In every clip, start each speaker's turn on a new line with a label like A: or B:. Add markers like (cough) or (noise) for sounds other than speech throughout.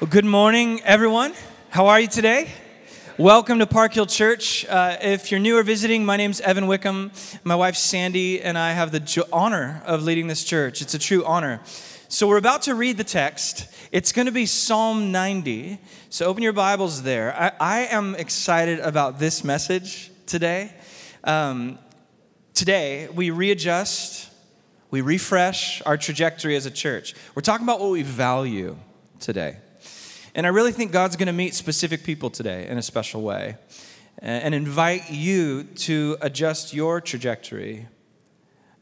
A: Well, good morning, everyone. How are you today? Welcome to Park Hill Church. Uh, if you're new or visiting, my name's Evan Wickham. My wife Sandy and I have the jo- honor of leading this church. It's a true honor. So we're about to read the text. It's going to be Psalm 90. So open your Bibles there. I, I am excited about this message today. Um, today, we readjust, we refresh our trajectory as a church. We're talking about what we value today. And I really think God's going to meet specific people today in a special way and invite you to adjust your trajectory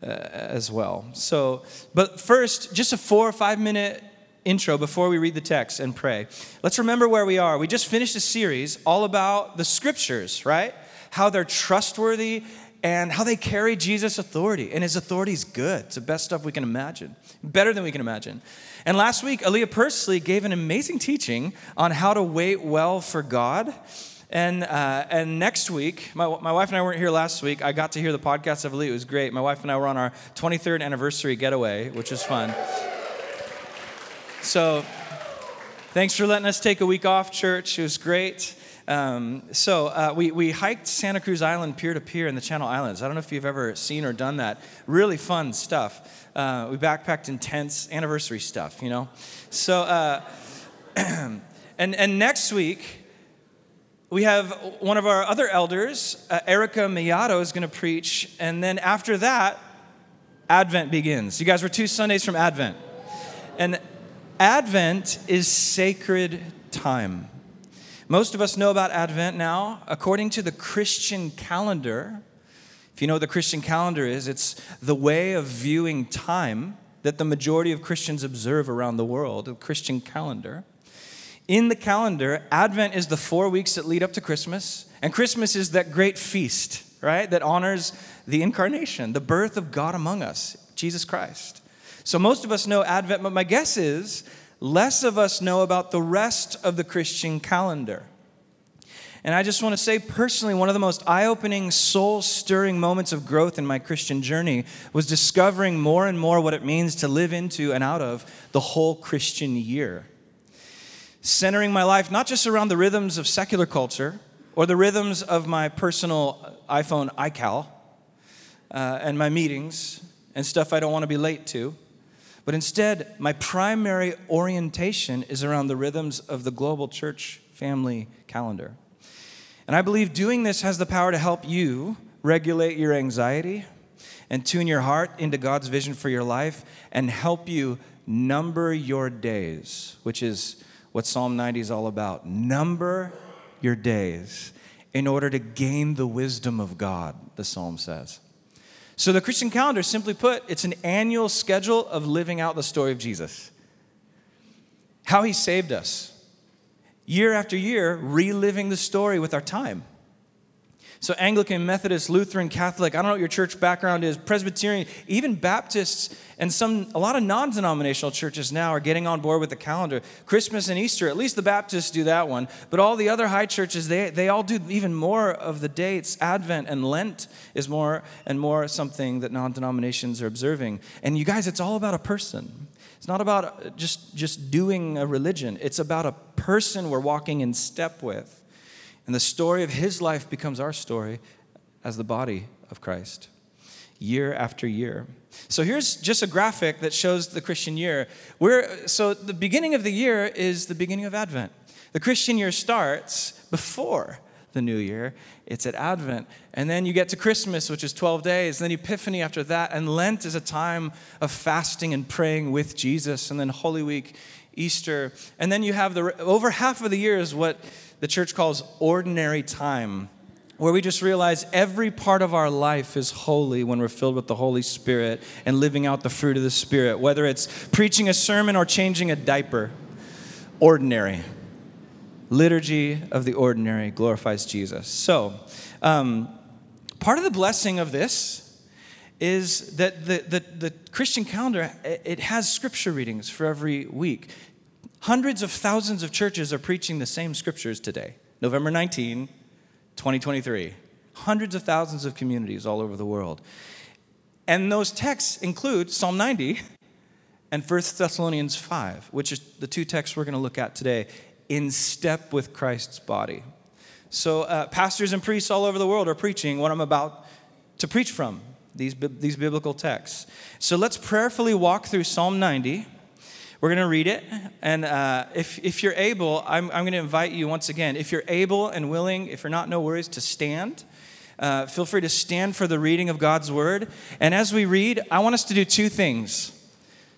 A: uh, as well. So, but first, just a four or five minute intro before we read the text and pray. Let's remember where we are. We just finished a series all about the scriptures, right? How they're trustworthy and how they carry Jesus' authority. And his authority is good. It's the best stuff we can imagine, better than we can imagine. And last week, Aaliyah Persley gave an amazing teaching on how to wait well for God. And, uh, and next week, my, my wife and I weren't here last week. I got to hear the podcast of Aaliyah. It was great. My wife and I were on our 23rd anniversary getaway, which was fun. So thanks for letting us take a week off, church. It was great. Um, so uh, we, we hiked Santa Cruz Island pier to pier in the Channel Islands. I don't know if you've ever seen or done that. Really fun stuff. Uh, we backpacked in tents, anniversary stuff, you know. So, uh, (clears throat) and and next week we have one of our other elders, uh, Erica Miyato, is going to preach, and then after that, Advent begins. You guys were two Sundays from Advent, and Advent is sacred time. Most of us know about Advent now. According to the Christian calendar, if you know what the Christian calendar is, it's the way of viewing time that the majority of Christians observe around the world, the Christian calendar. In the calendar, Advent is the four weeks that lead up to Christmas, and Christmas is that great feast, right, that honors the incarnation, the birth of God among us, Jesus Christ. So most of us know Advent, but my guess is less of us know about the rest of the Christian calendar. And I just want to say personally, one of the most eye opening, soul stirring moments of growth in my Christian journey was discovering more and more what it means to live into and out of the whole Christian year. Centering my life not just around the rhythms of secular culture or the rhythms of my personal iPhone iCal uh, and my meetings and stuff I don't want to be late to but instead, my primary orientation is around the rhythms of the global church family calendar. And I believe doing this has the power to help you regulate your anxiety and tune your heart into God's vision for your life and help you number your days, which is what Psalm 90 is all about. Number your days in order to gain the wisdom of God, the psalm says. So, the Christian calendar, simply put, it's an annual schedule of living out the story of Jesus. How he saved us. Year after year, reliving the story with our time. So, Anglican, Methodist, Lutheran, Catholic, I don't know what your church background is, Presbyterian, even Baptists, and some, a lot of non denominational churches now are getting on board with the calendar. Christmas and Easter, at least the Baptists do that one. But all the other high churches, they, they all do even more of the dates. Advent and Lent is more and more something that non denominations are observing. And you guys, it's all about a person. It's not about just, just doing a religion, it's about a person we're walking in step with. And the story of his life becomes our story as the body of Christ, year after year. So here's just a graphic that shows the Christian year. We're, so the beginning of the year is the beginning of Advent. The Christian year starts before the new year. It's at Advent. And then you get to Christmas, which is 12 days. And then Epiphany after that. And Lent is a time of fasting and praying with Jesus. And then Holy Week, Easter. And then you have the over half of the year is what the church calls ordinary time, where we just realize every part of our life is holy when we're filled with the Holy Spirit and living out the fruit of the Spirit, whether it's preaching a sermon or changing a diaper. Ordinary. Liturgy of the ordinary glorifies Jesus. So, um, part of the blessing of this is that the, the, the, Christian calendar, it has scripture readings for every week. Hundreds of thousands of churches are preaching the same scriptures today, November 19, 2023. Hundreds of thousands of communities all over the world. And those texts include Psalm 90 and 1 Thessalonians 5, which is the two texts we're going to look at today, in step with Christ's body. So, uh, pastors and priests all over the world are preaching what I'm about to preach from these, these biblical texts. So, let's prayerfully walk through Psalm 90. We're going to read it. And uh, if, if you're able, I'm, I'm going to invite you once again, if you're able and willing, if you're not, no worries, to stand. Uh, feel free to stand for the reading of God's word. And as we read, I want us to do two things.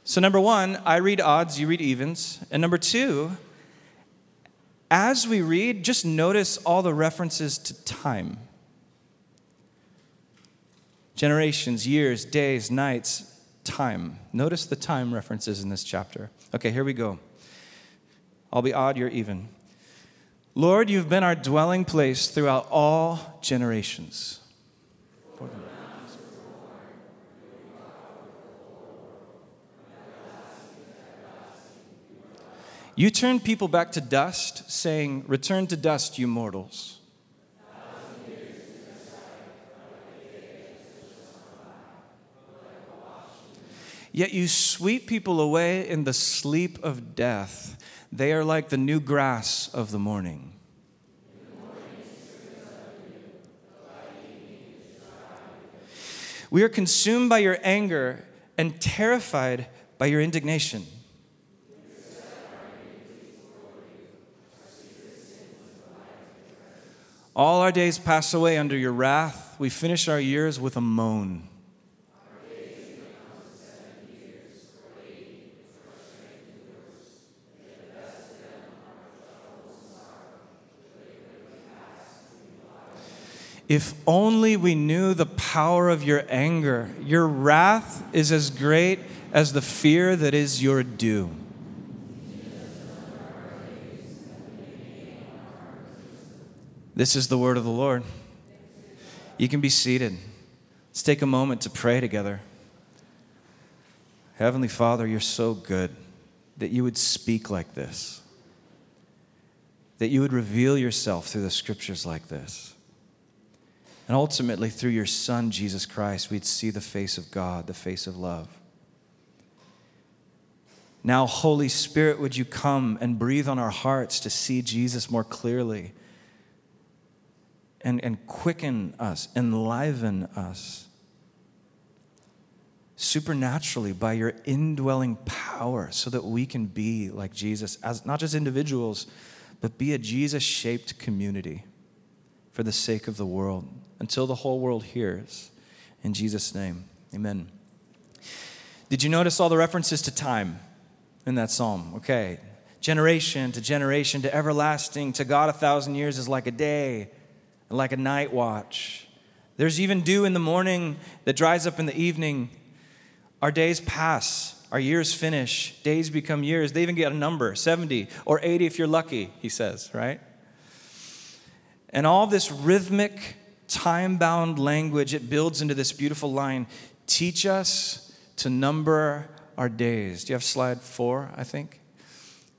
A: So, number one, I read odds, you read evens. And number two, as we read, just notice all the references to time generations, years, days, nights, time. Notice the time references in this chapter. Okay, here we go. I'll be odd, you're even. Lord, you've been our dwelling place throughout all generations. You turn people back to dust, saying, Return to dust, you mortals. Yet you sweep people away in the sleep of death. They are like the new grass of the morning. We are consumed by your anger and terrified by your indignation. All our days pass away under your wrath. We finish our years with a moan. If only we knew the power of your anger. Your wrath is as great as the fear that is your due. This is the word of the Lord. You can be seated. Let's take a moment to pray together. Heavenly Father, you're so good that you would speak like this, that you would reveal yourself through the scriptures like this. And ultimately, through your Son, Jesus Christ, we'd see the face of God, the face of love. Now, Holy Spirit, would you come and breathe on our hearts to see Jesus more clearly? and, and quicken us, enliven us supernaturally by your indwelling power so that we can be like Jesus as not just individuals, but be a Jesus shaped community for the sake of the world until the whole world hears. In Jesus' name, amen. Did you notice all the references to time in that psalm? Okay. Generation to generation to everlasting, to God a thousand years is like a day like a night watch. There's even dew in the morning that dries up in the evening. Our days pass, our years finish, days become years. They even get a number 70 or 80 if you're lucky, he says, right? And all this rhythmic, time bound language, it builds into this beautiful line teach us to number our days. Do you have slide four, I think?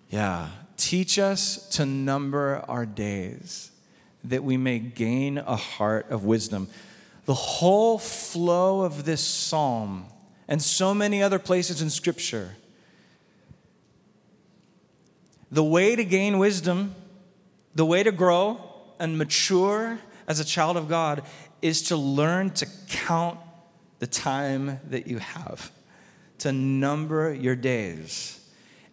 A: Yeah. Teach us to number our days that we may gain a heart of wisdom. The whole flow of this psalm and so many other places in Scripture, the way to gain wisdom, the way to grow and mature as a child of God is to learn to count the time that you have, to number your days.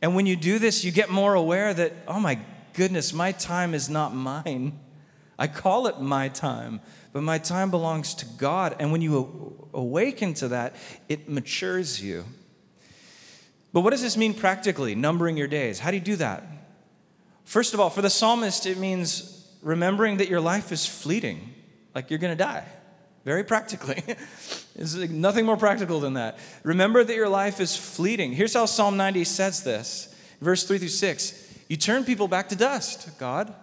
A: And when you do this, you get more aware that, oh my goodness, my time is not mine. I call it my time, but my time belongs to God. And when you awaken to that, it matures you. But what does this mean practically, numbering your days? How do you do that? First of all, for the psalmist, it means remembering that your life is fleeting, like you're going to die. Very practically. (laughs) There's nothing more practical than that. Remember that your life is fleeting. Here's how Psalm 90 says this verse 3 through 6. You turn people back to dust, God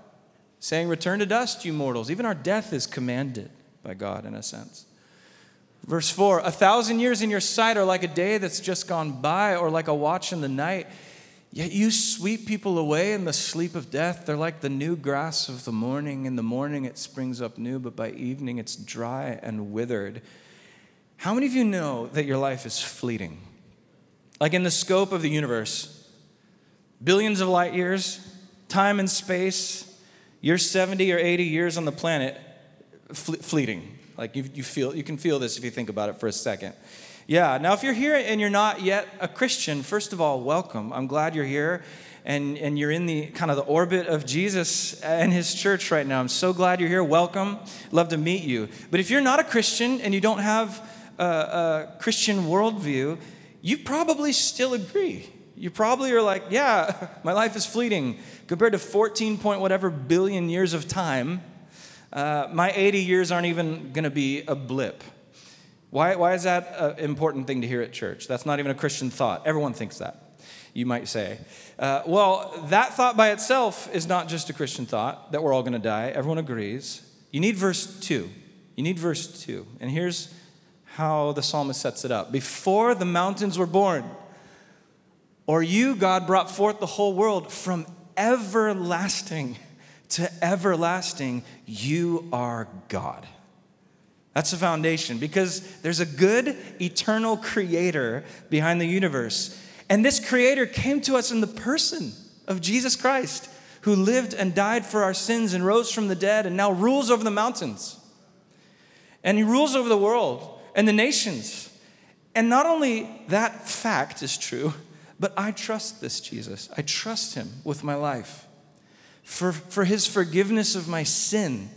A: saying, Return to dust, you mortals. Even our death is commanded by God in a sense. Verse 4 A thousand years in your sight are like a day that's just gone by, or like a watch in the night. Yet you sweep people away in the sleep of death. They're like the new grass of the morning. In the morning it springs up new, but by evening it's dry and withered. How many of you know that your life is fleeting? like in the scope of the universe, billions of light years, time and space, you're 70 or 80 years on the planet, fleeting. Like you, you feel, you can feel this if you think about it for a second. Yeah, now if you're here and you're not yet a Christian, first of all, welcome. I'm glad you're here and, and you're in the kind of the orbit of Jesus and his church right now. I'm so glad you're here. Welcome. Love to meet you. But if you're not a Christian and you don't have a, a Christian worldview, you probably still agree. You probably are like, yeah, (laughs) my life is fleeting. Compared to 14 point whatever billion years of time, uh, my 80 years aren't even going to be a blip. Why, why is that an important thing to hear at church? That's not even a Christian thought. Everyone thinks that you might say. Uh, well, that thought by itself is not just a Christian thought that we're all going to die. Everyone agrees. You need verse 2. You need verse 2. And here's how the psalmist sets it up Before the mountains were born, or you, God, brought forth the whole world from everlasting to everlasting, you are God. That's the foundation because there's a good, eternal creator behind the universe. And this creator came to us in the person of Jesus Christ, who lived and died for our sins and rose from the dead and now rules over the mountains. And he rules over the world and the nations. And not only that fact is true, but I trust this Jesus. I trust him with my life for, for his forgiveness of my sin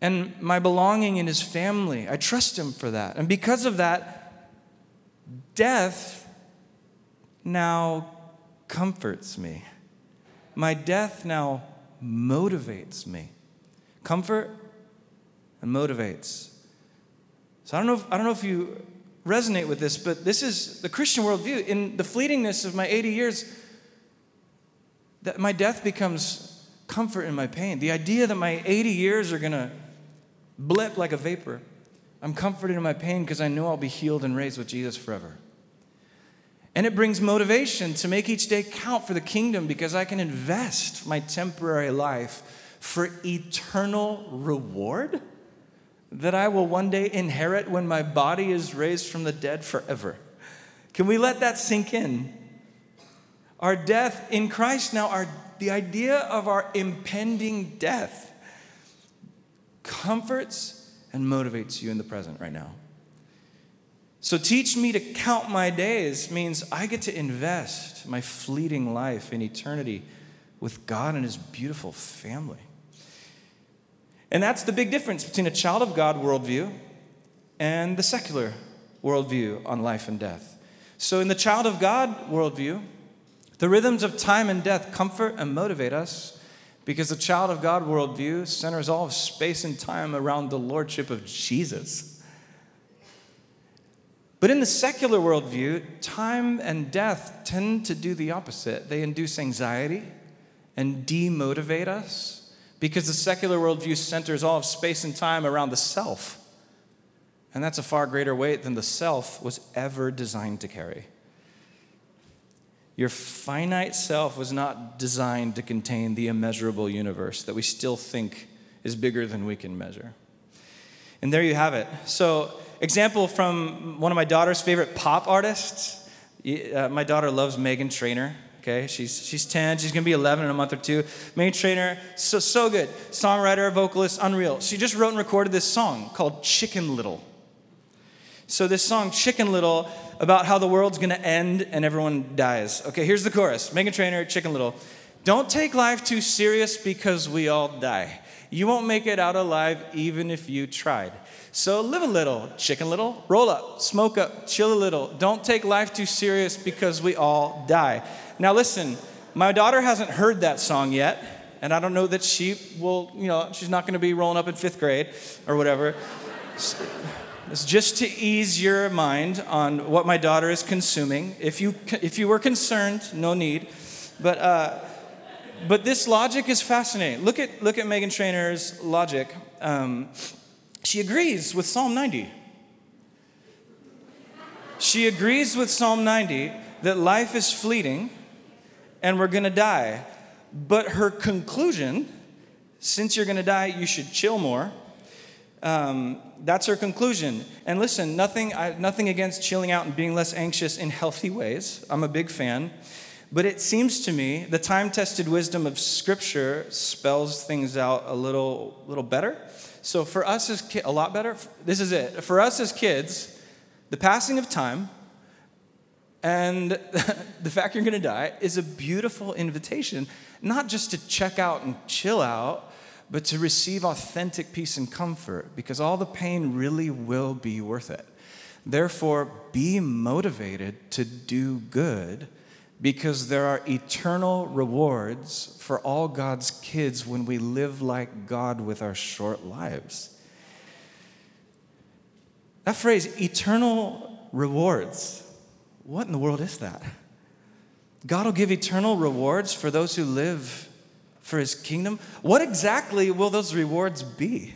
A: and my belonging in his family. I trust him for that. And because of that, death now comforts me. My death now motivates me. Comfort and motivates. So I don't know if, I don't know if you resonate with this, but this is the Christian worldview. In the fleetingness of my 80 years, that my death becomes comfort in my pain. The idea that my 80 years are going to blip like a vapor. I'm comforted in my pain because I know I'll be healed and raised with Jesus forever. And it brings motivation to make each day count for the kingdom because I can invest my temporary life for eternal reward that I will one day inherit when my body is raised from the dead forever. Can we let that sink in? Our death in Christ now, our, the idea of our impending death comforts and motivates you in the present right now. So, teach me to count my days means I get to invest my fleeting life in eternity with God and His beautiful family. And that's the big difference between a child of God worldview and the secular worldview on life and death. So, in the child of God worldview, the rhythms of time and death comfort and motivate us because the child of God worldview centers all of space and time around the lordship of Jesus. But in the secular worldview, time and death tend to do the opposite. They induce anxiety and demotivate us because the secular worldview centers all of space and time around the self. And that's a far greater weight than the self was ever designed to carry. Your finite self was not designed to contain the immeasurable universe that we still think is bigger than we can measure. And there you have it. So, example from one of my daughter's favorite pop artists. Uh, my daughter loves Meghan Trainor. Okay, she's she's 10. She's gonna be 11 in a month or two. Meghan Trainor, so so good. Songwriter, vocalist, unreal. She just wrote and recorded this song called Chicken Little. So this song, Chicken Little, about how the world's gonna end and everyone dies. Okay, here's the chorus. Meghan Trainor, Chicken Little. Don't take life too serious because we all die. You won't make it out alive even if you tried. So live a little, chicken little, roll up, smoke up, chill a little. Don't take life too serious because we all die. Now listen, my daughter hasn't heard that song yet, and I don't know that she will, you know, she's not going to be rolling up in fifth grade or whatever. It's just to ease your mind on what my daughter is consuming. If you, if you were concerned, no need. But, uh, but this logic is fascinating. Look at, look at Meghan Trainor's logic. Um, she agrees with Psalm 90. She agrees with Psalm 90 that life is fleeting and we're going to die. But her conclusion, since you're going to die, you should chill more. Um, that's her conclusion. And listen, nothing, I, nothing against chilling out and being less anxious in healthy ways. I'm a big fan. But it seems to me the time tested wisdom of Scripture spells things out a little, little better. So for us as kids, a lot better. This is it. For us as kids, the passing of time and (laughs) the fact you're going to die is a beautiful invitation, not just to check out and chill out, but to receive authentic peace and comfort because all the pain really will be worth it. Therefore, be motivated to do good because there are eternal rewards for all God's kids when we live like God with our short lives. That phrase, eternal rewards, what in the world is that? God will give eternal rewards for those who live for his kingdom. What exactly will those rewards be?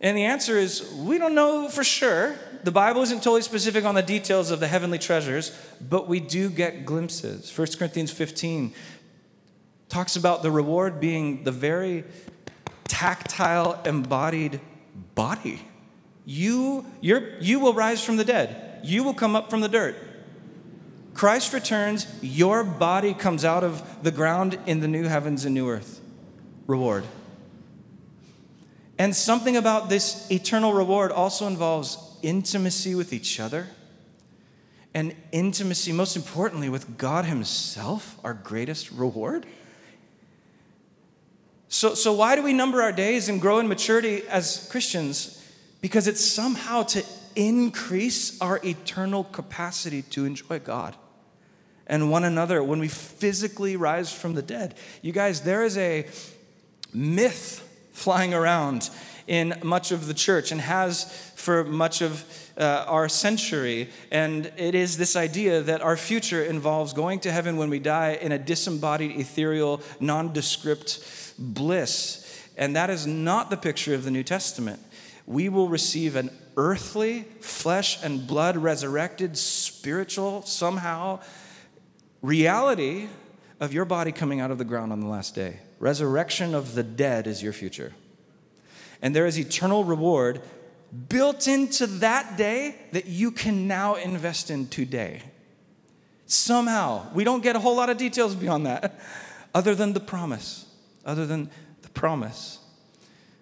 A: And the answer is we don't know for sure. The Bible isn't totally specific on the details of the heavenly treasures, but we do get glimpses. 1 Corinthians 15 talks about the reward being the very tactile, embodied body. You, you will rise from the dead, you will come up from the dirt. Christ returns, your body comes out of the ground in the new heavens and new earth. Reward. And something about this eternal reward also involves intimacy with each other and intimacy, most importantly, with God Himself, our greatest reward. So, so why do we number our days and grow in maturity as Christians? Because it's somehow to increase our eternal capacity to enjoy God and one another when we physically rise from the dead. You guys, there is a myth flying around in much of the church and has for much of uh, our century. And it is this idea that our future involves going to heaven when we die in a disembodied, ethereal, nondescript bliss. And that is not the picture of the New Testament. We will receive an earthly, flesh and blood resurrected, spiritual, somehow reality of your body coming out of the ground on the last day. Resurrection of the dead is your future. And there is eternal reward built into that day that you can now invest in today. Somehow, we don't get a whole lot of details beyond that, other than the promise. Other than the promise.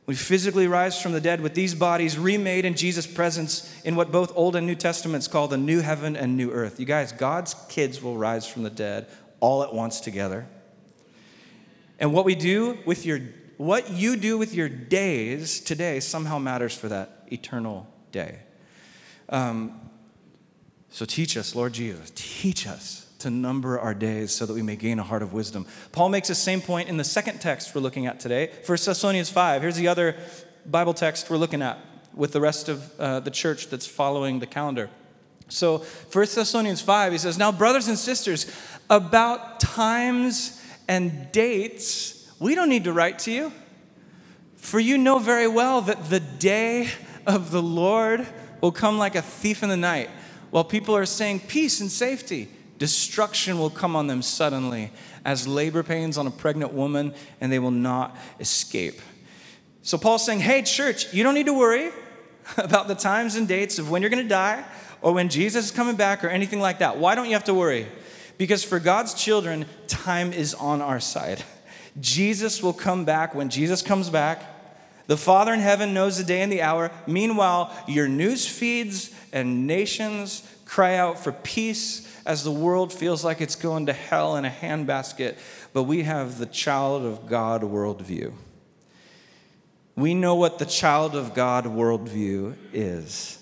A: We physically rise from the dead with these bodies remade in Jesus' presence in what both Old and New Testaments call the new heaven and new earth. You guys, God's kids will rise from the dead all at once together. And what we do with your what you do with your days today somehow matters for that eternal day. Um, so teach us, Lord Jesus, teach us to number our days so that we may gain a heart of wisdom. Paul makes the same point in the second text we're looking at today, 1 Thessalonians 5. Here's the other Bible text we're looking at with the rest of uh, the church that's following the calendar. So, 1 Thessalonians 5, he says, Now, brothers and sisters, about times and dates, we don't need to write to you, for you know very well that the day of the Lord will come like a thief in the night. While people are saying peace and safety, destruction will come on them suddenly as labor pains on a pregnant woman, and they will not escape. So, Paul's saying, Hey, church, you don't need to worry (laughs) about the times and dates of when you're going to die or when Jesus is coming back or anything like that. Why don't you have to worry? Because for God's children, time is on our side. Jesus will come back when Jesus comes back. The Father in heaven knows the day and the hour. Meanwhile, your news feeds and nations cry out for peace as the world feels like it's going to hell in a handbasket. But we have the child of God worldview. We know what the child of God worldview is.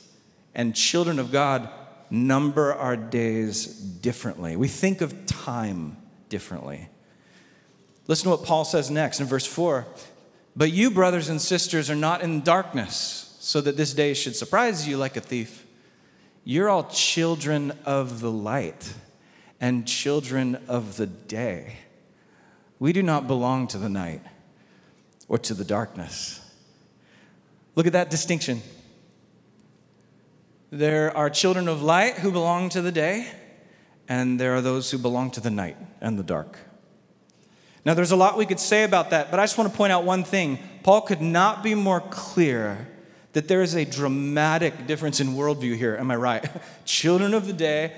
A: And children of God number our days differently. We think of time differently. Listen to what Paul says next in verse 4. But you, brothers and sisters, are not in darkness, so that this day should surprise you like a thief. You're all children of the light and children of the day. We do not belong to the night or to the darkness. Look at that distinction. There are children of light who belong to the day, and there are those who belong to the night and the dark. Now, there's a lot we could say about that, but I just want to point out one thing. Paul could not be more clear that there is a dramatic difference in worldview here. Am I right? (laughs) Children of the day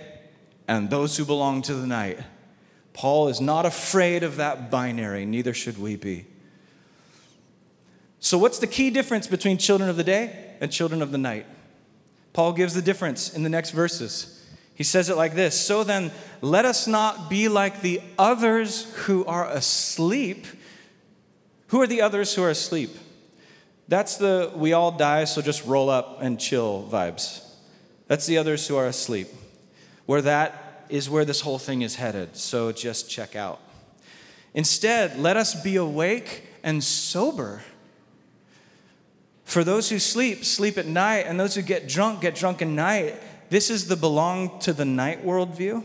A: and those who belong to the night. Paul is not afraid of that binary, neither should we be. So, what's the key difference between children of the day and children of the night? Paul gives the difference in the next verses. He says it like this So then, let us not be like the others who are asleep. Who are the others who are asleep? That's the we all die, so just roll up and chill vibes. That's the others who are asleep. Where that is where this whole thing is headed, so just check out. Instead, let us be awake and sober. For those who sleep, sleep at night, and those who get drunk, get drunk at night. This is the belong to the night worldview.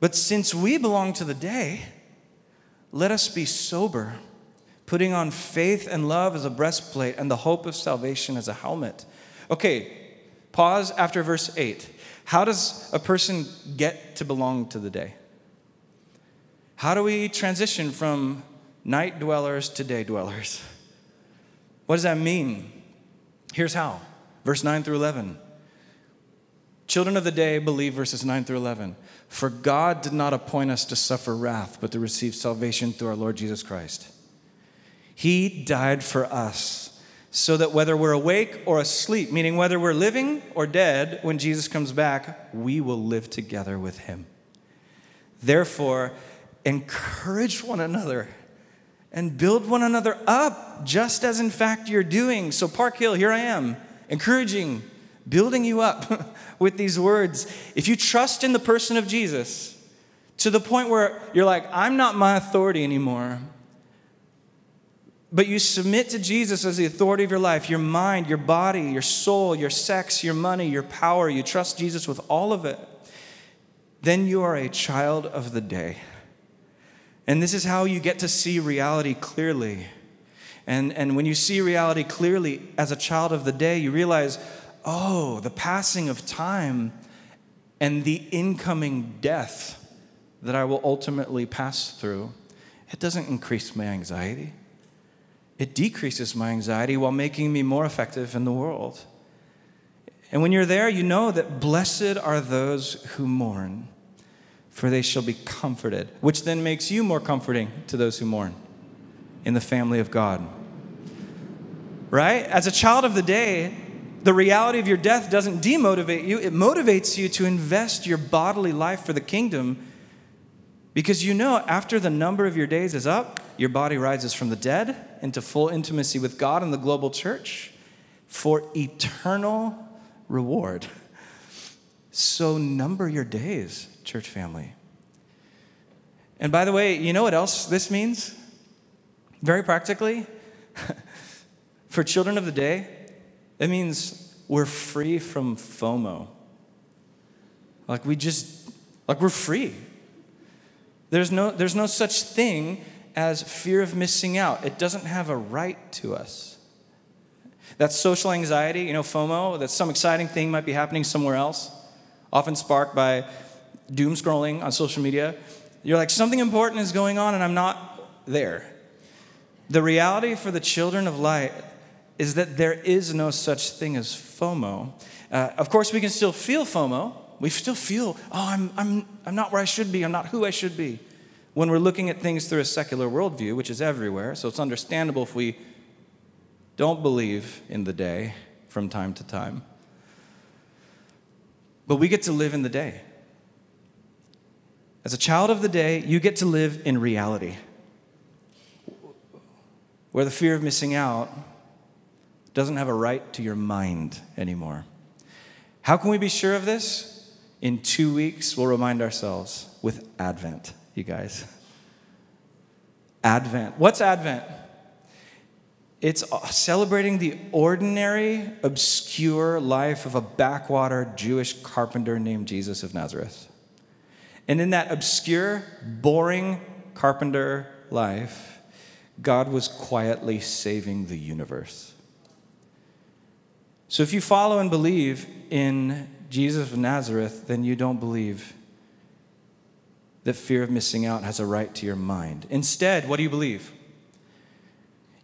A: But since we belong to the day, let us be sober putting on faith and love as a breastplate and the hope of salvation as a helmet. Okay, pause after verse 8. How does a person get to belong to the day? How do we transition from night dwellers to day dwellers? What does that mean? Here's how. Verse 9 through 11. Children of the day believe verses 9 through 11. For God did not appoint us to suffer wrath, but to receive salvation through our Lord Jesus Christ. He died for us so that whether we're awake or asleep, meaning whether we're living or dead, when Jesus comes back, we will live together with him. Therefore, encourage one another and build one another up, just as in fact you're doing. So, Park Hill, here I am, encouraging, building you up (laughs) with these words. If you trust in the person of Jesus to the point where you're like, I'm not my authority anymore, but you submit to Jesus as the authority of your life, your mind, your body, your soul, your sex, your money, your power. You trust Jesus with all of it. Then you are a child of the day. And this is how you get to see reality clearly. And, and when you see reality clearly as a child of the day, you realize, oh, the passing of time and the incoming death that I will ultimately pass through, it doesn't increase my anxiety it decreases my anxiety while making me more effective in the world. And when you're there, you know that blessed are those who mourn, for they shall be comforted, which then makes you more comforting to those who mourn in the family of God. Right? As a child of the day, the reality of your death doesn't demotivate you, it motivates you to invest your bodily life for the kingdom because you know after the number of your days is up, your body rises from the dead into full intimacy with God and the global church for eternal reward. So number your days, church family. And by the way, you know what else this means? Very practically, (laughs) for children of the day, it means we're free from FOMO. Like we just, like we're free. There's no, there's no such thing as fear of missing out. It doesn't have a right to us. That's social anxiety, you know, FOMO, that some exciting thing might be happening somewhere else, often sparked by doom scrolling on social media. You're like, something important is going on and I'm not there. The reality for the children of light is that there is no such thing as FOMO. Uh, of course, we can still feel FOMO. We still feel, oh, I'm, I'm, I'm not where I should be, I'm not who I should be when we're looking at things through a secular worldview, which is everywhere. So it's understandable if we don't believe in the day from time to time. But we get to live in the day. As a child of the day, you get to live in reality, where the fear of missing out doesn't have a right to your mind anymore. How can we be sure of this? In two weeks, we'll remind ourselves with Advent you guys. Advent. What's Advent? It's celebrating the ordinary, obscure life of a backwater Jewish carpenter named Jesus of Nazareth. And in that obscure, boring carpenter life, God was quietly saving the universe. So if you follow and believe in Jesus of Nazareth, then you don't believe that fear of missing out has a right to your mind. Instead, what do you believe?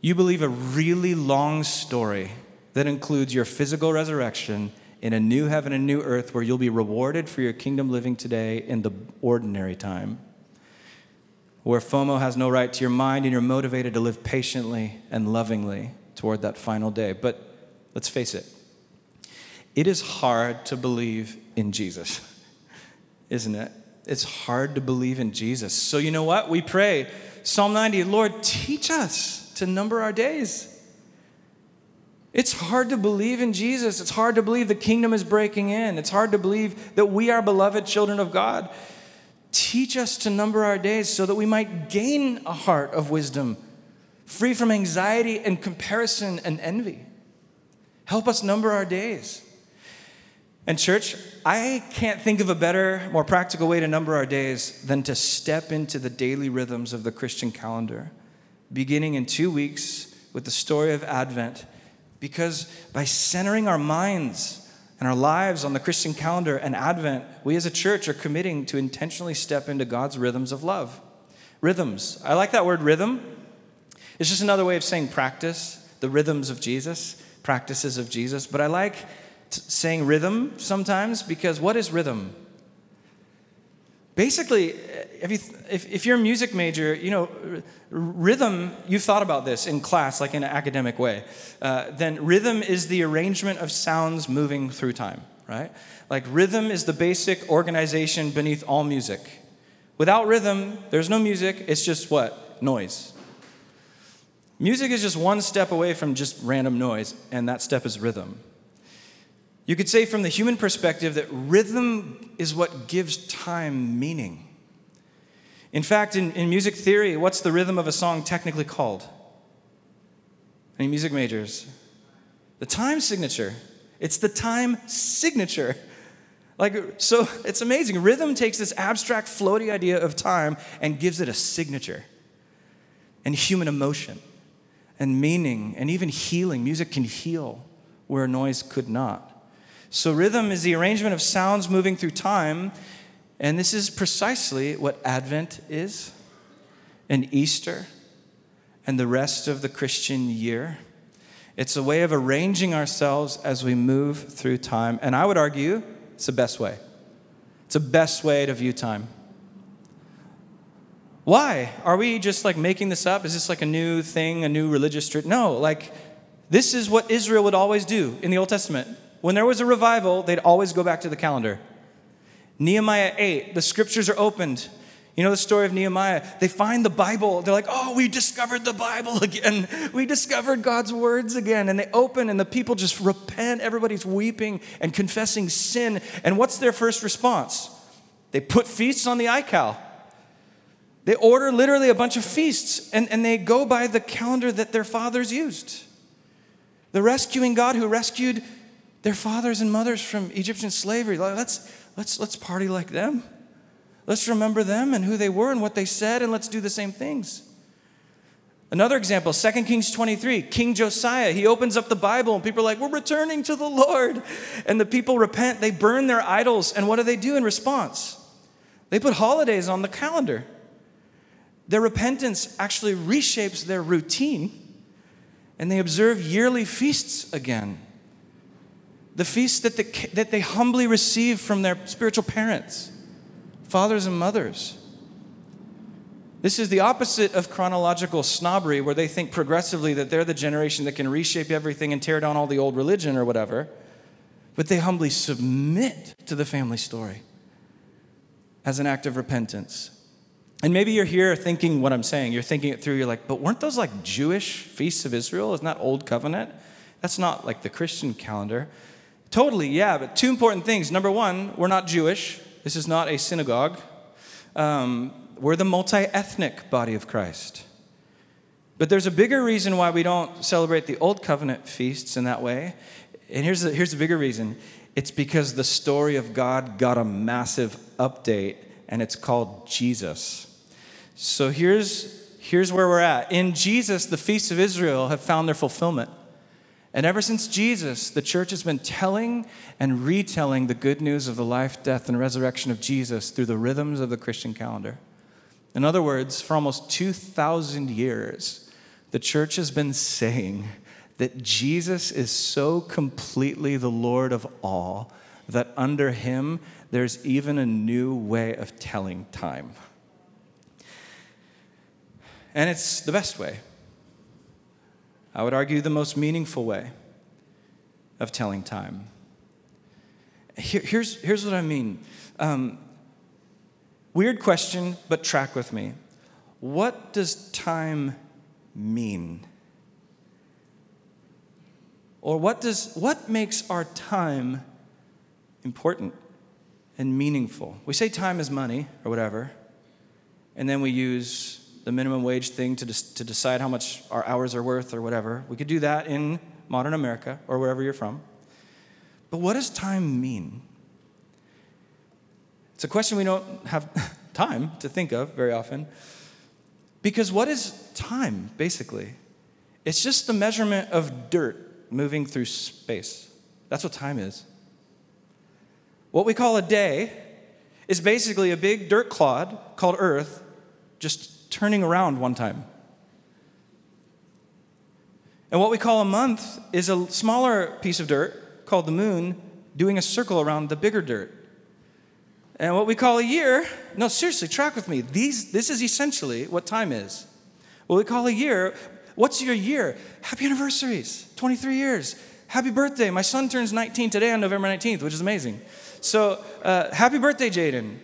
A: You believe a really long story that includes your physical resurrection in a new heaven and new earth where you'll be rewarded for your kingdom living today in the ordinary time. Where FOMO has no right to your mind and you're motivated to live patiently and lovingly toward that final day. But let's face it, it is hard to believe in Jesus, (laughs) isn't it? It's hard to believe in Jesus. So, you know what? We pray Psalm 90 Lord, teach us to number our days. It's hard to believe in Jesus. It's hard to believe the kingdom is breaking in. It's hard to believe that we are beloved children of God. Teach us to number our days so that we might gain a heart of wisdom, free from anxiety and comparison and envy. Help us number our days. And, church, I can't think of a better, more practical way to number our days than to step into the daily rhythms of the Christian calendar, beginning in two weeks with the story of Advent. Because by centering our minds and our lives on the Christian calendar and Advent, we as a church are committing to intentionally step into God's rhythms of love. Rhythms. I like that word rhythm. It's just another way of saying practice, the rhythms of Jesus, practices of Jesus. But I like saying rhythm sometimes because what is rhythm? Basically, if, you, if, if you're a music major, you know, rhythm, you've thought about this in class, like in an academic way. Uh, then rhythm is the arrangement of sounds moving through time, right? Like rhythm is the basic organization beneath all music. Without rhythm, there's no music, it's just what? Noise. Music is just one step away from just random noise, and that step is rhythm. You could say, from the human perspective, that rhythm is what gives time meaning. In fact, in, in music theory, what's the rhythm of a song technically called? Any music majors? The time signature. It's the time signature. (laughs) Like, so it's amazing. Rhythm takes this abstract, floaty idea of time and gives it a signature and human emotion and meaning and even healing. Music can heal where noise could not. So, rhythm is the arrangement of sounds moving through time, and this is precisely what Advent is, and Easter, and the rest of the Christian year. It's a way of arranging ourselves as we move through time, and I would argue it's the best way. It's the best way to view time. Why? Are we just like making this up? Is this like a new thing, a new religious tradition? No, like this is what Israel would always do in the Old Testament. When there was a revival, they'd always go back to the calendar. Nehemiah 8, the scriptures are opened. You know the story of Nehemiah? They find the Bible. They're like, oh, we discovered the Bible (laughs) again. We discovered God's words again. And they open, and the people just repent. Everybody's weeping and confessing sin. And what's their first response? They put feasts on the iCal. They order literally a bunch of feasts, and, and they go by the calendar that their fathers used. The rescuing God who rescued their fathers and mothers from Egyptian slavery. Let's, let's, let's party like them. Let's remember them and who they were and what they said, and let's do the same things. Another example, 2 Kings 23, King Josiah, he opens up the Bible and people are like, We're returning to the Lord. And the people repent, they burn their idols, and what do they do in response? They put holidays on the calendar. Their repentance actually reshapes their routine, and they observe yearly feasts again the feast that, the, that they humbly receive from their spiritual parents, fathers and mothers. This is the opposite of chronological snobbery, where they think progressively that they're the generation that can reshape everything and tear down all the old religion or whatever. But they humbly submit to the family story as an act of repentance. And maybe you're here thinking what I'm saying. You're thinking it through. You're like, but weren't those like Jewish feasts of Israel? Isn't that Old Covenant? That's not like the Christian calendar. Totally, yeah, but two important things. Number one, we're not Jewish. This is not a synagogue. Um, we're the multi ethnic body of Christ. But there's a bigger reason why we don't celebrate the Old Covenant feasts in that way. And here's the, here's the bigger reason it's because the story of God got a massive update, and it's called Jesus. So here's, here's where we're at. In Jesus, the feasts of Israel have found their fulfillment. And ever since Jesus, the church has been telling and retelling the good news of the life, death, and resurrection of Jesus through the rhythms of the Christian calendar. In other words, for almost 2,000 years, the church has been saying that Jesus is so completely the Lord of all that under him there's even a new way of telling time. And it's the best way. I would argue the most meaningful way of telling time. Here, here's, here's what I mean. Um, weird question, but track with me. What does time mean? Or what, does, what makes our time important and meaningful? We say time is money or whatever, and then we use the minimum wage thing to, to decide how much our hours are worth or whatever. We could do that in modern America or wherever you're from. But what does time mean? It's a question we don't have (laughs) time to think of very often. Because what is time, basically? It's just the measurement of dirt moving through space. That's what time is. What we call a day is basically a big dirt clod called Earth just turning around one time. And what we call a month is a smaller piece of dirt called the moon doing a circle around the bigger dirt. And what we call a year, no, seriously, track with me. These, this is essentially what time is. What we call a year, what's your year? Happy anniversaries, 23 years. Happy birthday. My son turns 19 today on November 19th, which is amazing. So, uh, happy birthday, Jaden.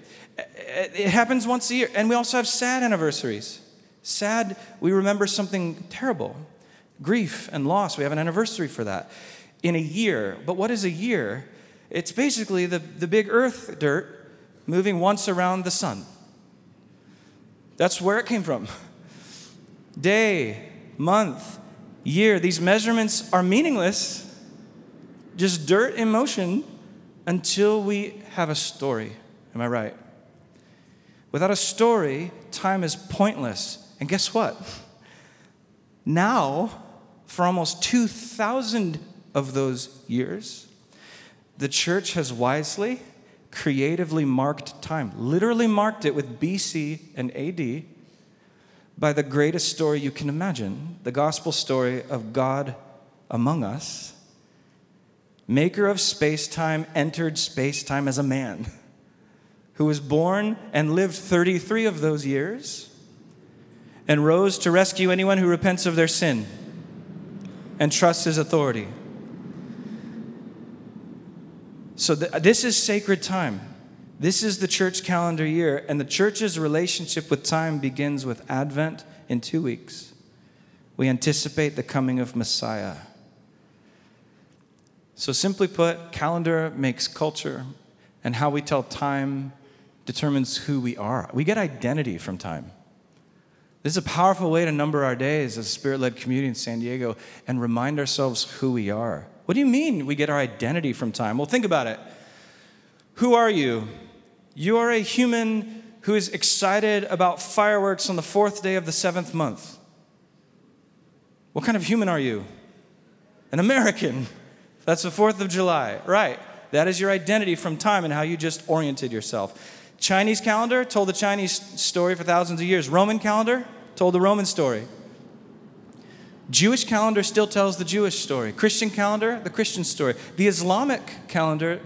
A: It happens once a year. And we also have sad anniversaries. Sad, we remember something terrible grief and loss. We have an anniversary for that in a year. But what is a year? It's basically the, the big earth dirt moving once around the sun. That's where it came from. Day, month, year, these measurements are meaningless, just dirt in motion until we have a story. Am I right? Without a story, time is pointless. And guess what? Now, for almost 2,000 of those years, the church has wisely, creatively marked time, literally marked it with BC and AD by the greatest story you can imagine the gospel story of God among us. Maker of space time entered space time as a man (laughs) who was born and lived 33 of those years and rose to rescue anyone who repents of their sin and trusts his authority. So, th- this is sacred time. This is the church calendar year, and the church's relationship with time begins with Advent in two weeks. We anticipate the coming of Messiah. So, simply put, calendar makes culture, and how we tell time determines who we are. We get identity from time. This is a powerful way to number our days as a spirit led community in San Diego and remind ourselves who we are. What do you mean we get our identity from time? Well, think about it. Who are you? You are a human who is excited about fireworks on the fourth day of the seventh month. What kind of human are you? An American. That's the 4th of July. Right. That is your identity from time and how you just oriented yourself. Chinese calendar told the Chinese story for thousands of years. Roman calendar told the Roman story. Jewish calendar still tells the Jewish story. Christian calendar, the Christian story. The Islamic calendar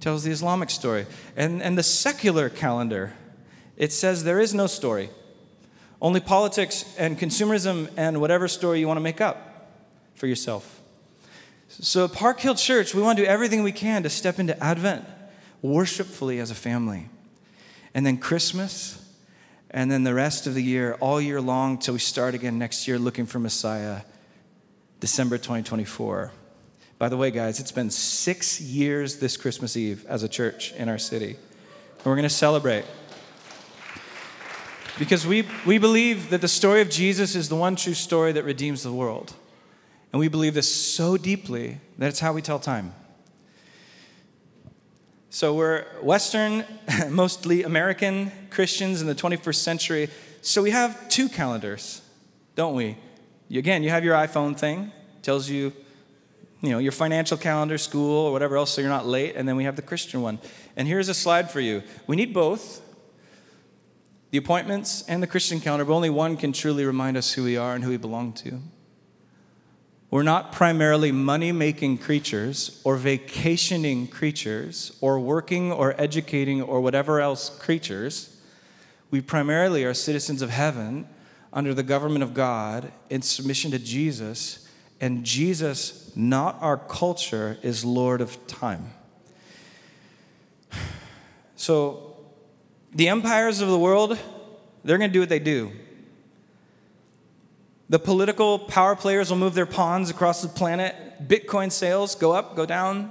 A: tells the Islamic story. And, and the secular calendar, it says there is no story. Only politics and consumerism and whatever story you want to make up for yourself. So at Park Hill Church, we want to do everything we can to step into Advent worshipfully as a family. And then Christmas, and then the rest of the year, all year long, till we start again next year looking for Messiah, December 2024. By the way, guys, it's been six years this Christmas Eve as a church in our city. And we're going to celebrate. Because we, we believe that the story of Jesus is the one true story that redeems the world. And we believe this so deeply that it's how we tell time. So we're Western, (laughs) mostly American Christians in the 21st century. So we have two calendars, don't we? Again, you have your iPhone thing, tells you, you know, your financial calendar, school, or whatever else, so you're not late. And then we have the Christian one. And here's a slide for you. We need both. the appointments, and the Christian calendar, but only one can truly remind us who we are and who we belong to. We're not primarily money making creatures or vacationing creatures or working or educating or whatever else creatures. We primarily are citizens of heaven under the government of God in submission to Jesus, and Jesus, not our culture, is Lord of time. (sighs) So, the empires of the world, they're going to do what they do. The political power players will move their pawns across the planet. Bitcoin sales go up, go down.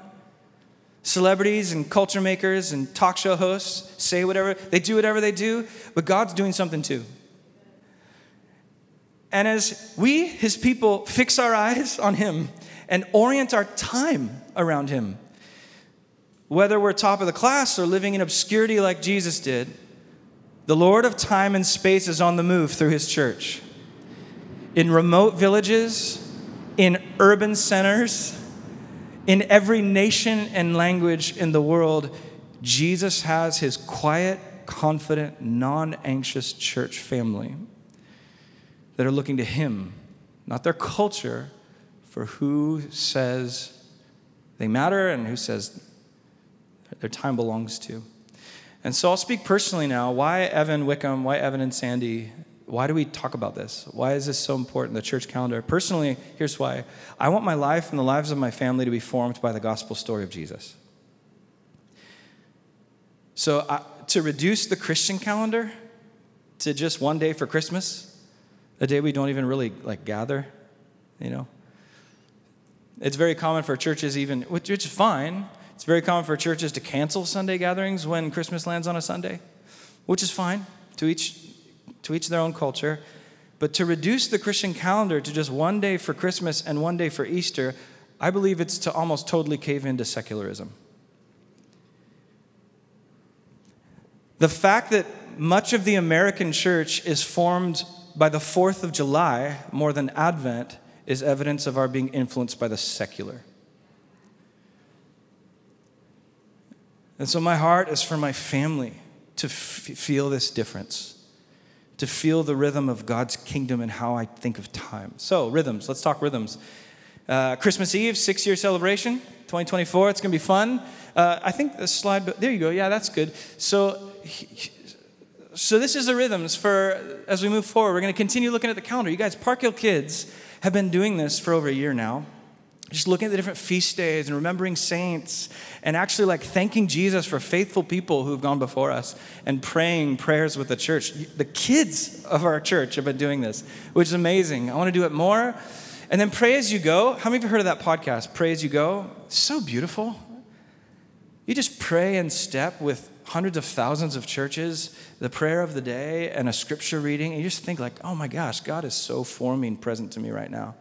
A: Celebrities and culture makers and talk show hosts say whatever, they do whatever they do, but God's doing something too. And as we, his people, fix our eyes on him and orient our time around him, whether we're top of the class or living in obscurity like Jesus did, the Lord of time and space is on the move through his church in remote villages, in urban centers, in every nation and language in the world, Jesus has his quiet, confident, non anxious church family that are looking to him, not their culture, for who says they matter and who says their time belongs to. And so I'll speak personally now. Why Evan Wickham? Why Evan and Sandy? Why do we talk about this? Why is this so important, the church calendar? Personally, here's why. I want my life and the lives of my family to be formed by the gospel story of Jesus. So, uh, to reduce the Christian calendar to just one day for Christmas, a day we don't even really like gather, you know. It's very common for churches even, which is fine. It's very common for churches to cancel Sunday gatherings when Christmas lands on a Sunday, which is fine. To each to each their own culture. But to reduce the Christian calendar to just one day for Christmas and one day for Easter, I believe it's to almost totally cave into secularism. The fact that much of the American church is formed by the 4th of July more than Advent is evidence of our being influenced by the secular. And so, my heart is for my family to f- feel this difference to feel the rhythm of God's kingdom and how I think of time. So, rhythms, let's talk rhythms. Uh, Christmas Eve, six year celebration, 2024, it's gonna be fun. Uh, I think the slide, there you go, yeah, that's good. So, so this is the rhythms for as we move forward. We're gonna continue looking at the calendar. You guys, Park Hill kids have been doing this for over a year now just looking at the different feast days and remembering saints and actually like thanking Jesus for faithful people who've gone before us and praying prayers with the church. The kids of our church have been doing this, which is amazing. I want to do it more. And then pray as you go. How many of you heard of that podcast? Pray as you go. so beautiful. You just pray and step with hundreds of thousands of churches, the prayer of the day and a scripture reading, and you just think like, oh my gosh, God is so forming present to me right now.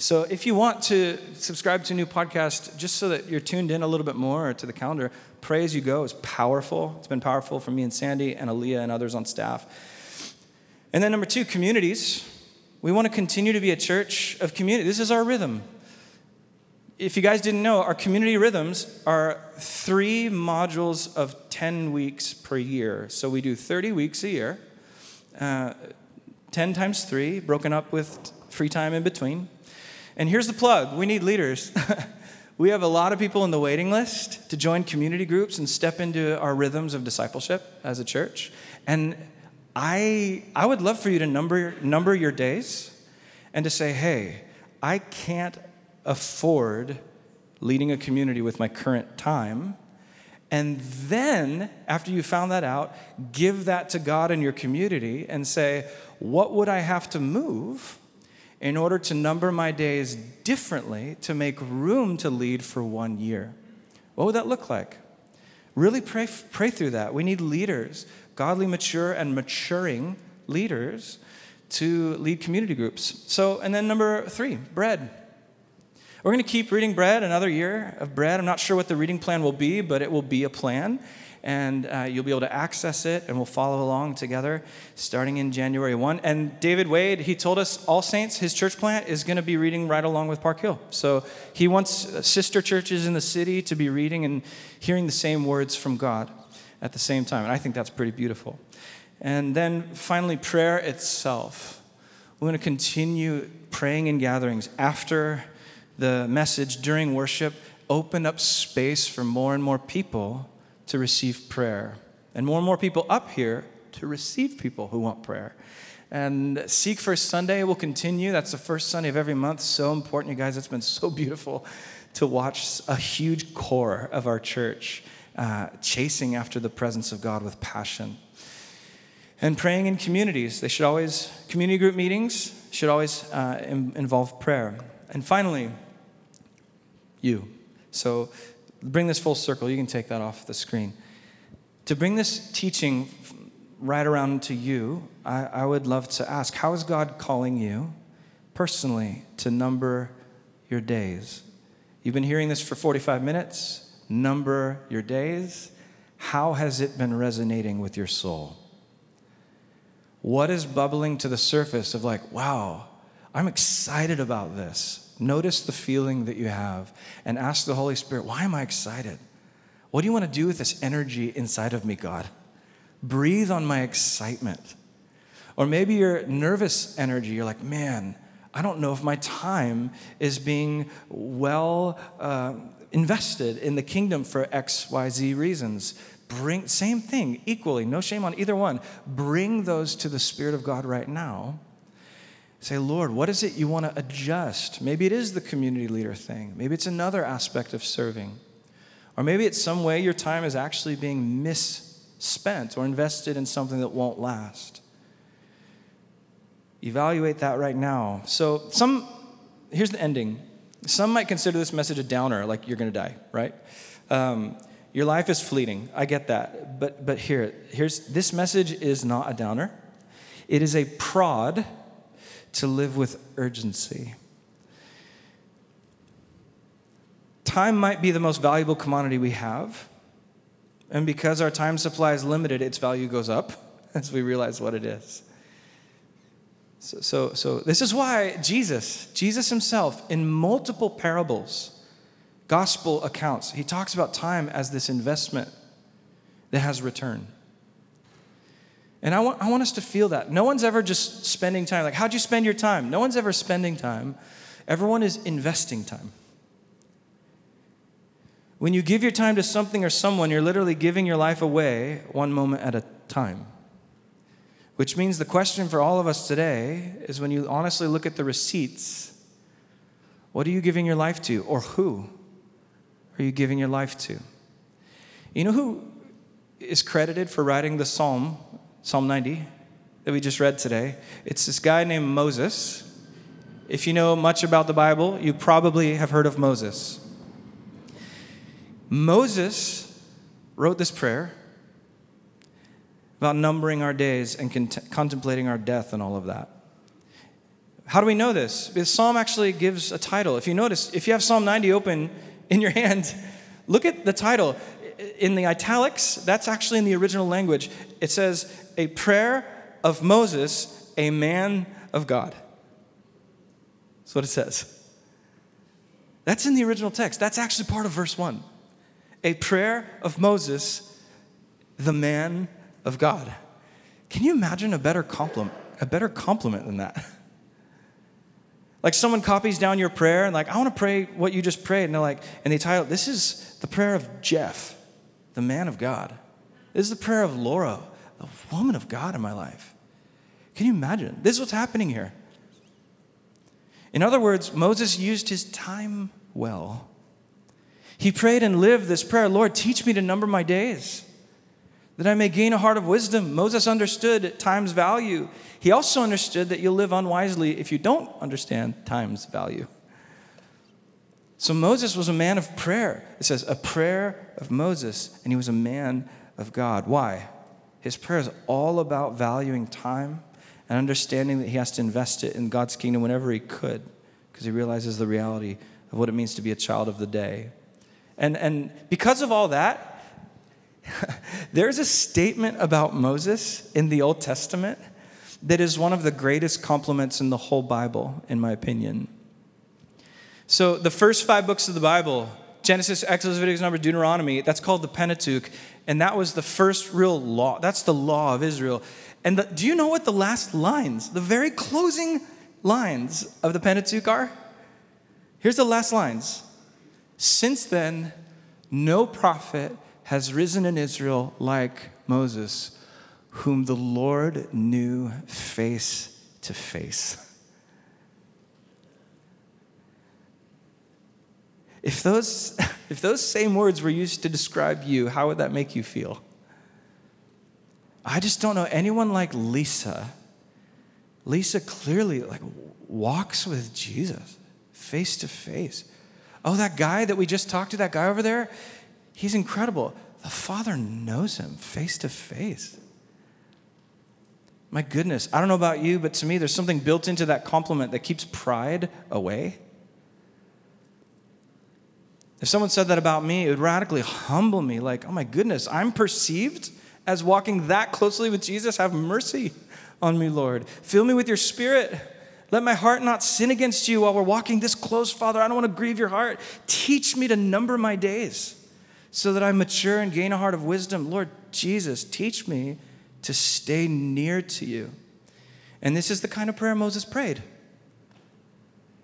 A: So if you want to subscribe to a new podcast, just so that you're tuned in a little bit more to the calendar, Pray As You Go is powerful. It's been powerful for me and Sandy and Aaliyah and others on staff. And then number two, communities. We want to continue to be a church of community. This is our rhythm. If you guys didn't know, our community rhythms are three modules of 10 weeks per year. So we do 30 weeks a year, uh, 10 times three, broken up with free time in between. And here's the plug we need leaders. (laughs) we have a lot of people in the waiting list to join community groups and step into our rhythms of discipleship as a church. And I, I would love for you to number, number your days and to say, hey, I can't afford leading a community with my current time. And then, after you found that out, give that to God in your community and say, what would I have to move in order to number my days differently to make room to lead for one year. What would that look like? Really pray, pray through that. We need leaders, godly, mature, and maturing leaders to lead community groups. So, and then number three, bread. We're going to keep reading bread, another year of bread. I'm not sure what the reading plan will be, but it will be a plan and uh, you'll be able to access it, and we'll follow along together starting in January 1. And David Wade, he told us All Saints, his church plant, is going to be reading right along with Park Hill. So he wants sister churches in the city to be reading and hearing the same words from God at the same time. And I think that's pretty beautiful. And then finally, prayer itself. We're going to continue praying in gatherings after the message during worship, open up space for more and more people to receive prayer, and more and more people up here to receive people who want prayer. And Seek First Sunday will continue. That's the first Sunday of every month. So important, you guys. It's been so beautiful to watch a huge core of our church uh, chasing after the presence of God with passion. And praying in communities. They should always, community group meetings should always uh, involve prayer. And finally, you. So bring this full circle. You can take that off the screen. To bring this teaching right around to you, I, I would love to ask how is God calling you personally to number your days? You've been hearing this for 45 minutes. Number your days. How has it been resonating with your soul? What is bubbling to the surface of, like, wow, I'm excited about this? Notice the feeling that you have and ask the Holy Spirit, why am I excited? What do you want to do with this energy inside of me, God? Breathe on my excitement. Or maybe your nervous energy, you're like, man, I don't know if my time is being well uh, invested in the kingdom for X, Y, Z reasons. Bring, same thing, equally, no shame on either one. Bring those to the Spirit of God right now. Say, Lord, what is it you want to adjust? Maybe it is the community leader thing. Maybe it's another aspect of serving. Or maybe it's some way your time is actually being misspent or invested in something that won't last. Evaluate that right now. So, some, here's the ending. Some might consider this message a downer, like you're going to die, right? Um, your life is fleeting. I get that. But, but here, here's this message is not a downer. It is a prod to live with urgency. Time might be the most valuable commodity we have. And because our time supply is limited, its value goes up (laughs) as we realize what it is. So, so, so this is why Jesus, Jesus himself, in multiple parables, gospel accounts, he talks about time as this investment that has return. And I want, I want us to feel that. No one's ever just spending time. Like, how'd you spend your time? No one's ever spending time. Everyone is investing time. When you give your time to something or someone, you're literally giving your life away one moment at a time. Which means the question for all of us today is when you honestly look at the receipts, what are you giving your life to? Or who? are you giving your life to? You know who is credited for writing the psalm, Psalm 90, that we just read today? It's this guy named Moses. If you know much about the Bible, you probably have heard of Moses. Moses wrote this prayer about numbering our days and cont- contemplating our death and all of that. How do we know this? This psalm actually gives a title. If you notice, if you have Psalm 90 open, in your (laughs) hand, look at the title. In the italics, that's actually in the original language. It says, A prayer of Moses, a man of God. That's what it says. That's in the original text. That's actually part of verse 1. A prayer of Moses, the man of God. Can you imagine a better compliment, a better compliment than that? (laughs) Like someone copies down your prayer and like, I want to pray what you just prayed. And they're like, and they title, this is the prayer of Jeff, the man of God. This is the prayer of Laura, the woman of God in my life. Can you imagine? This is what's happening here. In other words, Moses used his time well. He prayed and lived this prayer Lord, teach me to number my days that I may gain a heart of wisdom. Moses understood time's value. He also understood that you'll live unwisely if you don't understand time's value. So Moses was a man of prayer. It says, a prayer of Moses, and he was a man of God. Why? His prayer is all about valuing time and understanding that he has to invest it in God's kingdom whenever he could, because he realizes the reality of what it means to be a child of the day. And, and because of all that, (laughs) There's a statement about Moses in the Old Testament that is one of the greatest compliments in the whole Bible, in my opinion. So, the first five books of the Bible Genesis, Exodus, Leviticus, Numbers, Deuteronomy, that's called the Pentateuch. And that was the first real law. That's the law of Israel. And the, do you know what the last lines, the very closing lines of the Pentateuch are? Here's the last lines. Since then, no prophet has risen in Israel like Moses, whom the Lord knew face to face. If those, (laughs) if those same words were used to describe you, how would that make you feel? I just don't know anyone like Lisa. Lisa clearly like walks with Jesus face to face. Oh, that guy that we just talked to, that guy over there, he's incredible. The Father knows him face to face. My goodness, I don't know about you, but to me, there's something built into that compliment that keeps pride away. If someone said that about me, it would radically humble me like, oh my goodness, I'm perceived as walking that closely with Jesus. Have mercy on me, Lord. Fill me with your spirit. Let my heart not sin against you while we're walking this close, Father. I don't want to grieve your heart. Teach me to number my days so that I mature and gain a heart of wisdom. Lord Jesus, teach me to stay near to you. And this is the kind of prayer Moses prayed.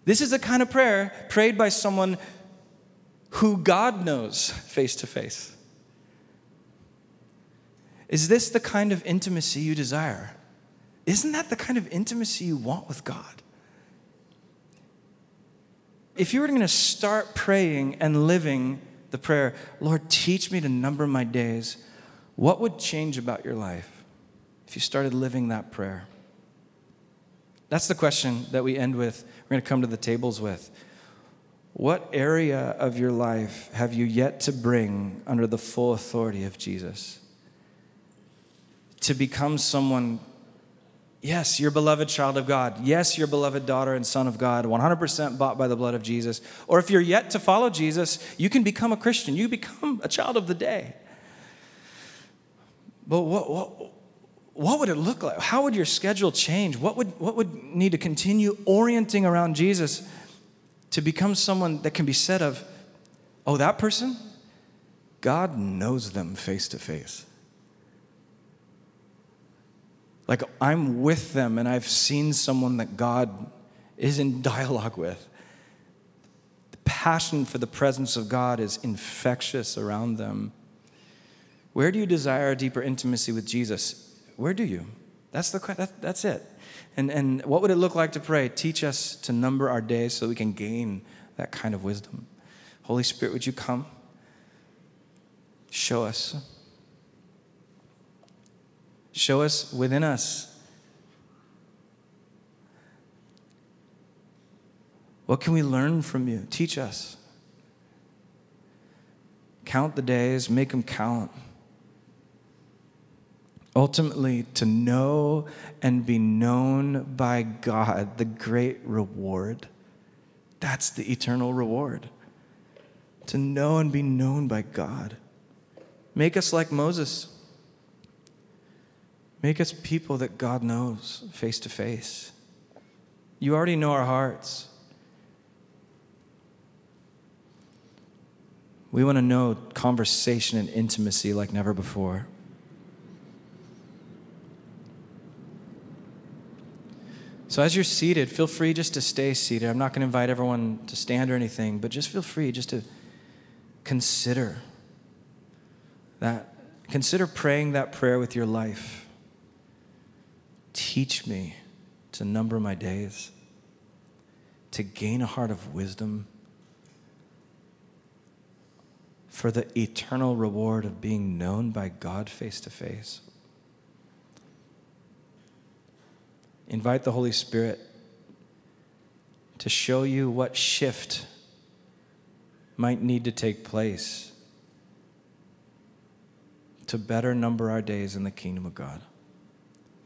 A: This is the kind of prayer prayed by someone who God knows face to face. Is this the kind of intimacy you desire? Isn't that the kind of intimacy you want with God? If you were going to start praying and living the prayer, Lord, teach me to number my days, what would change about your life if you started living that prayer? That's the question that we end with. We're going to come to the tables with. What area of your life have you yet to bring under the full authority of Jesus? To become someone, yes, your beloved child of God. Yes, your beloved daughter and son of God, 100% bought by the blood of Jesus. Or if you're yet to follow Jesus, you can become a Christian. You become a child of the day. But what, what, what would it look like? How would your schedule change? What would, what would need to continue orienting around Jesus? To become someone that can be said of, oh, that person, God knows them face to face. Like I'm with them and I've seen someone that God is in dialogue with. The passion for the presence of God is infectious around them. Where do you desire a deeper intimacy with Jesus? Where do you? That's, the, that, that's it. And, and what would it look like to pray? Teach us to number our days so we can gain that kind of wisdom. Holy Spirit, would you come? Show us. Show us within us. What can we learn from you? Teach us. Count the days, make them count ultimately to know and be known by God, the great reward. That's the eternal reward. To know and be known by God. Make us like Moses. Make us people that God knows face to face. You already know our hearts. We want to know conversation and intimacy like never before. So, as you're seated, feel free just to stay seated. I'm not going to invite everyone to stand or anything, but just feel free just to consider that. Consider praying that prayer with your life. Teach me to number my days, to gain a heart of wisdom, for the eternal reward of being known by God face to face. Invite the Holy Spirit to show you what shift might need to take place to better number our days in the kingdom of God.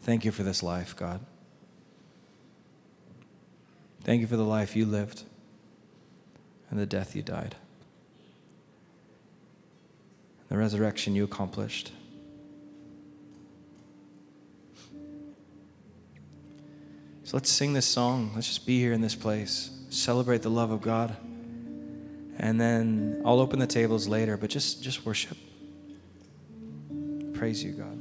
A: Thank you for this life, God. Thank you for the life you lived and the death you died, the resurrection you accomplished. So let's sing this song. Let's just be here in this place, celebrate the love of God. And then I'll open the tables later, but just, just worship. Praise you, God.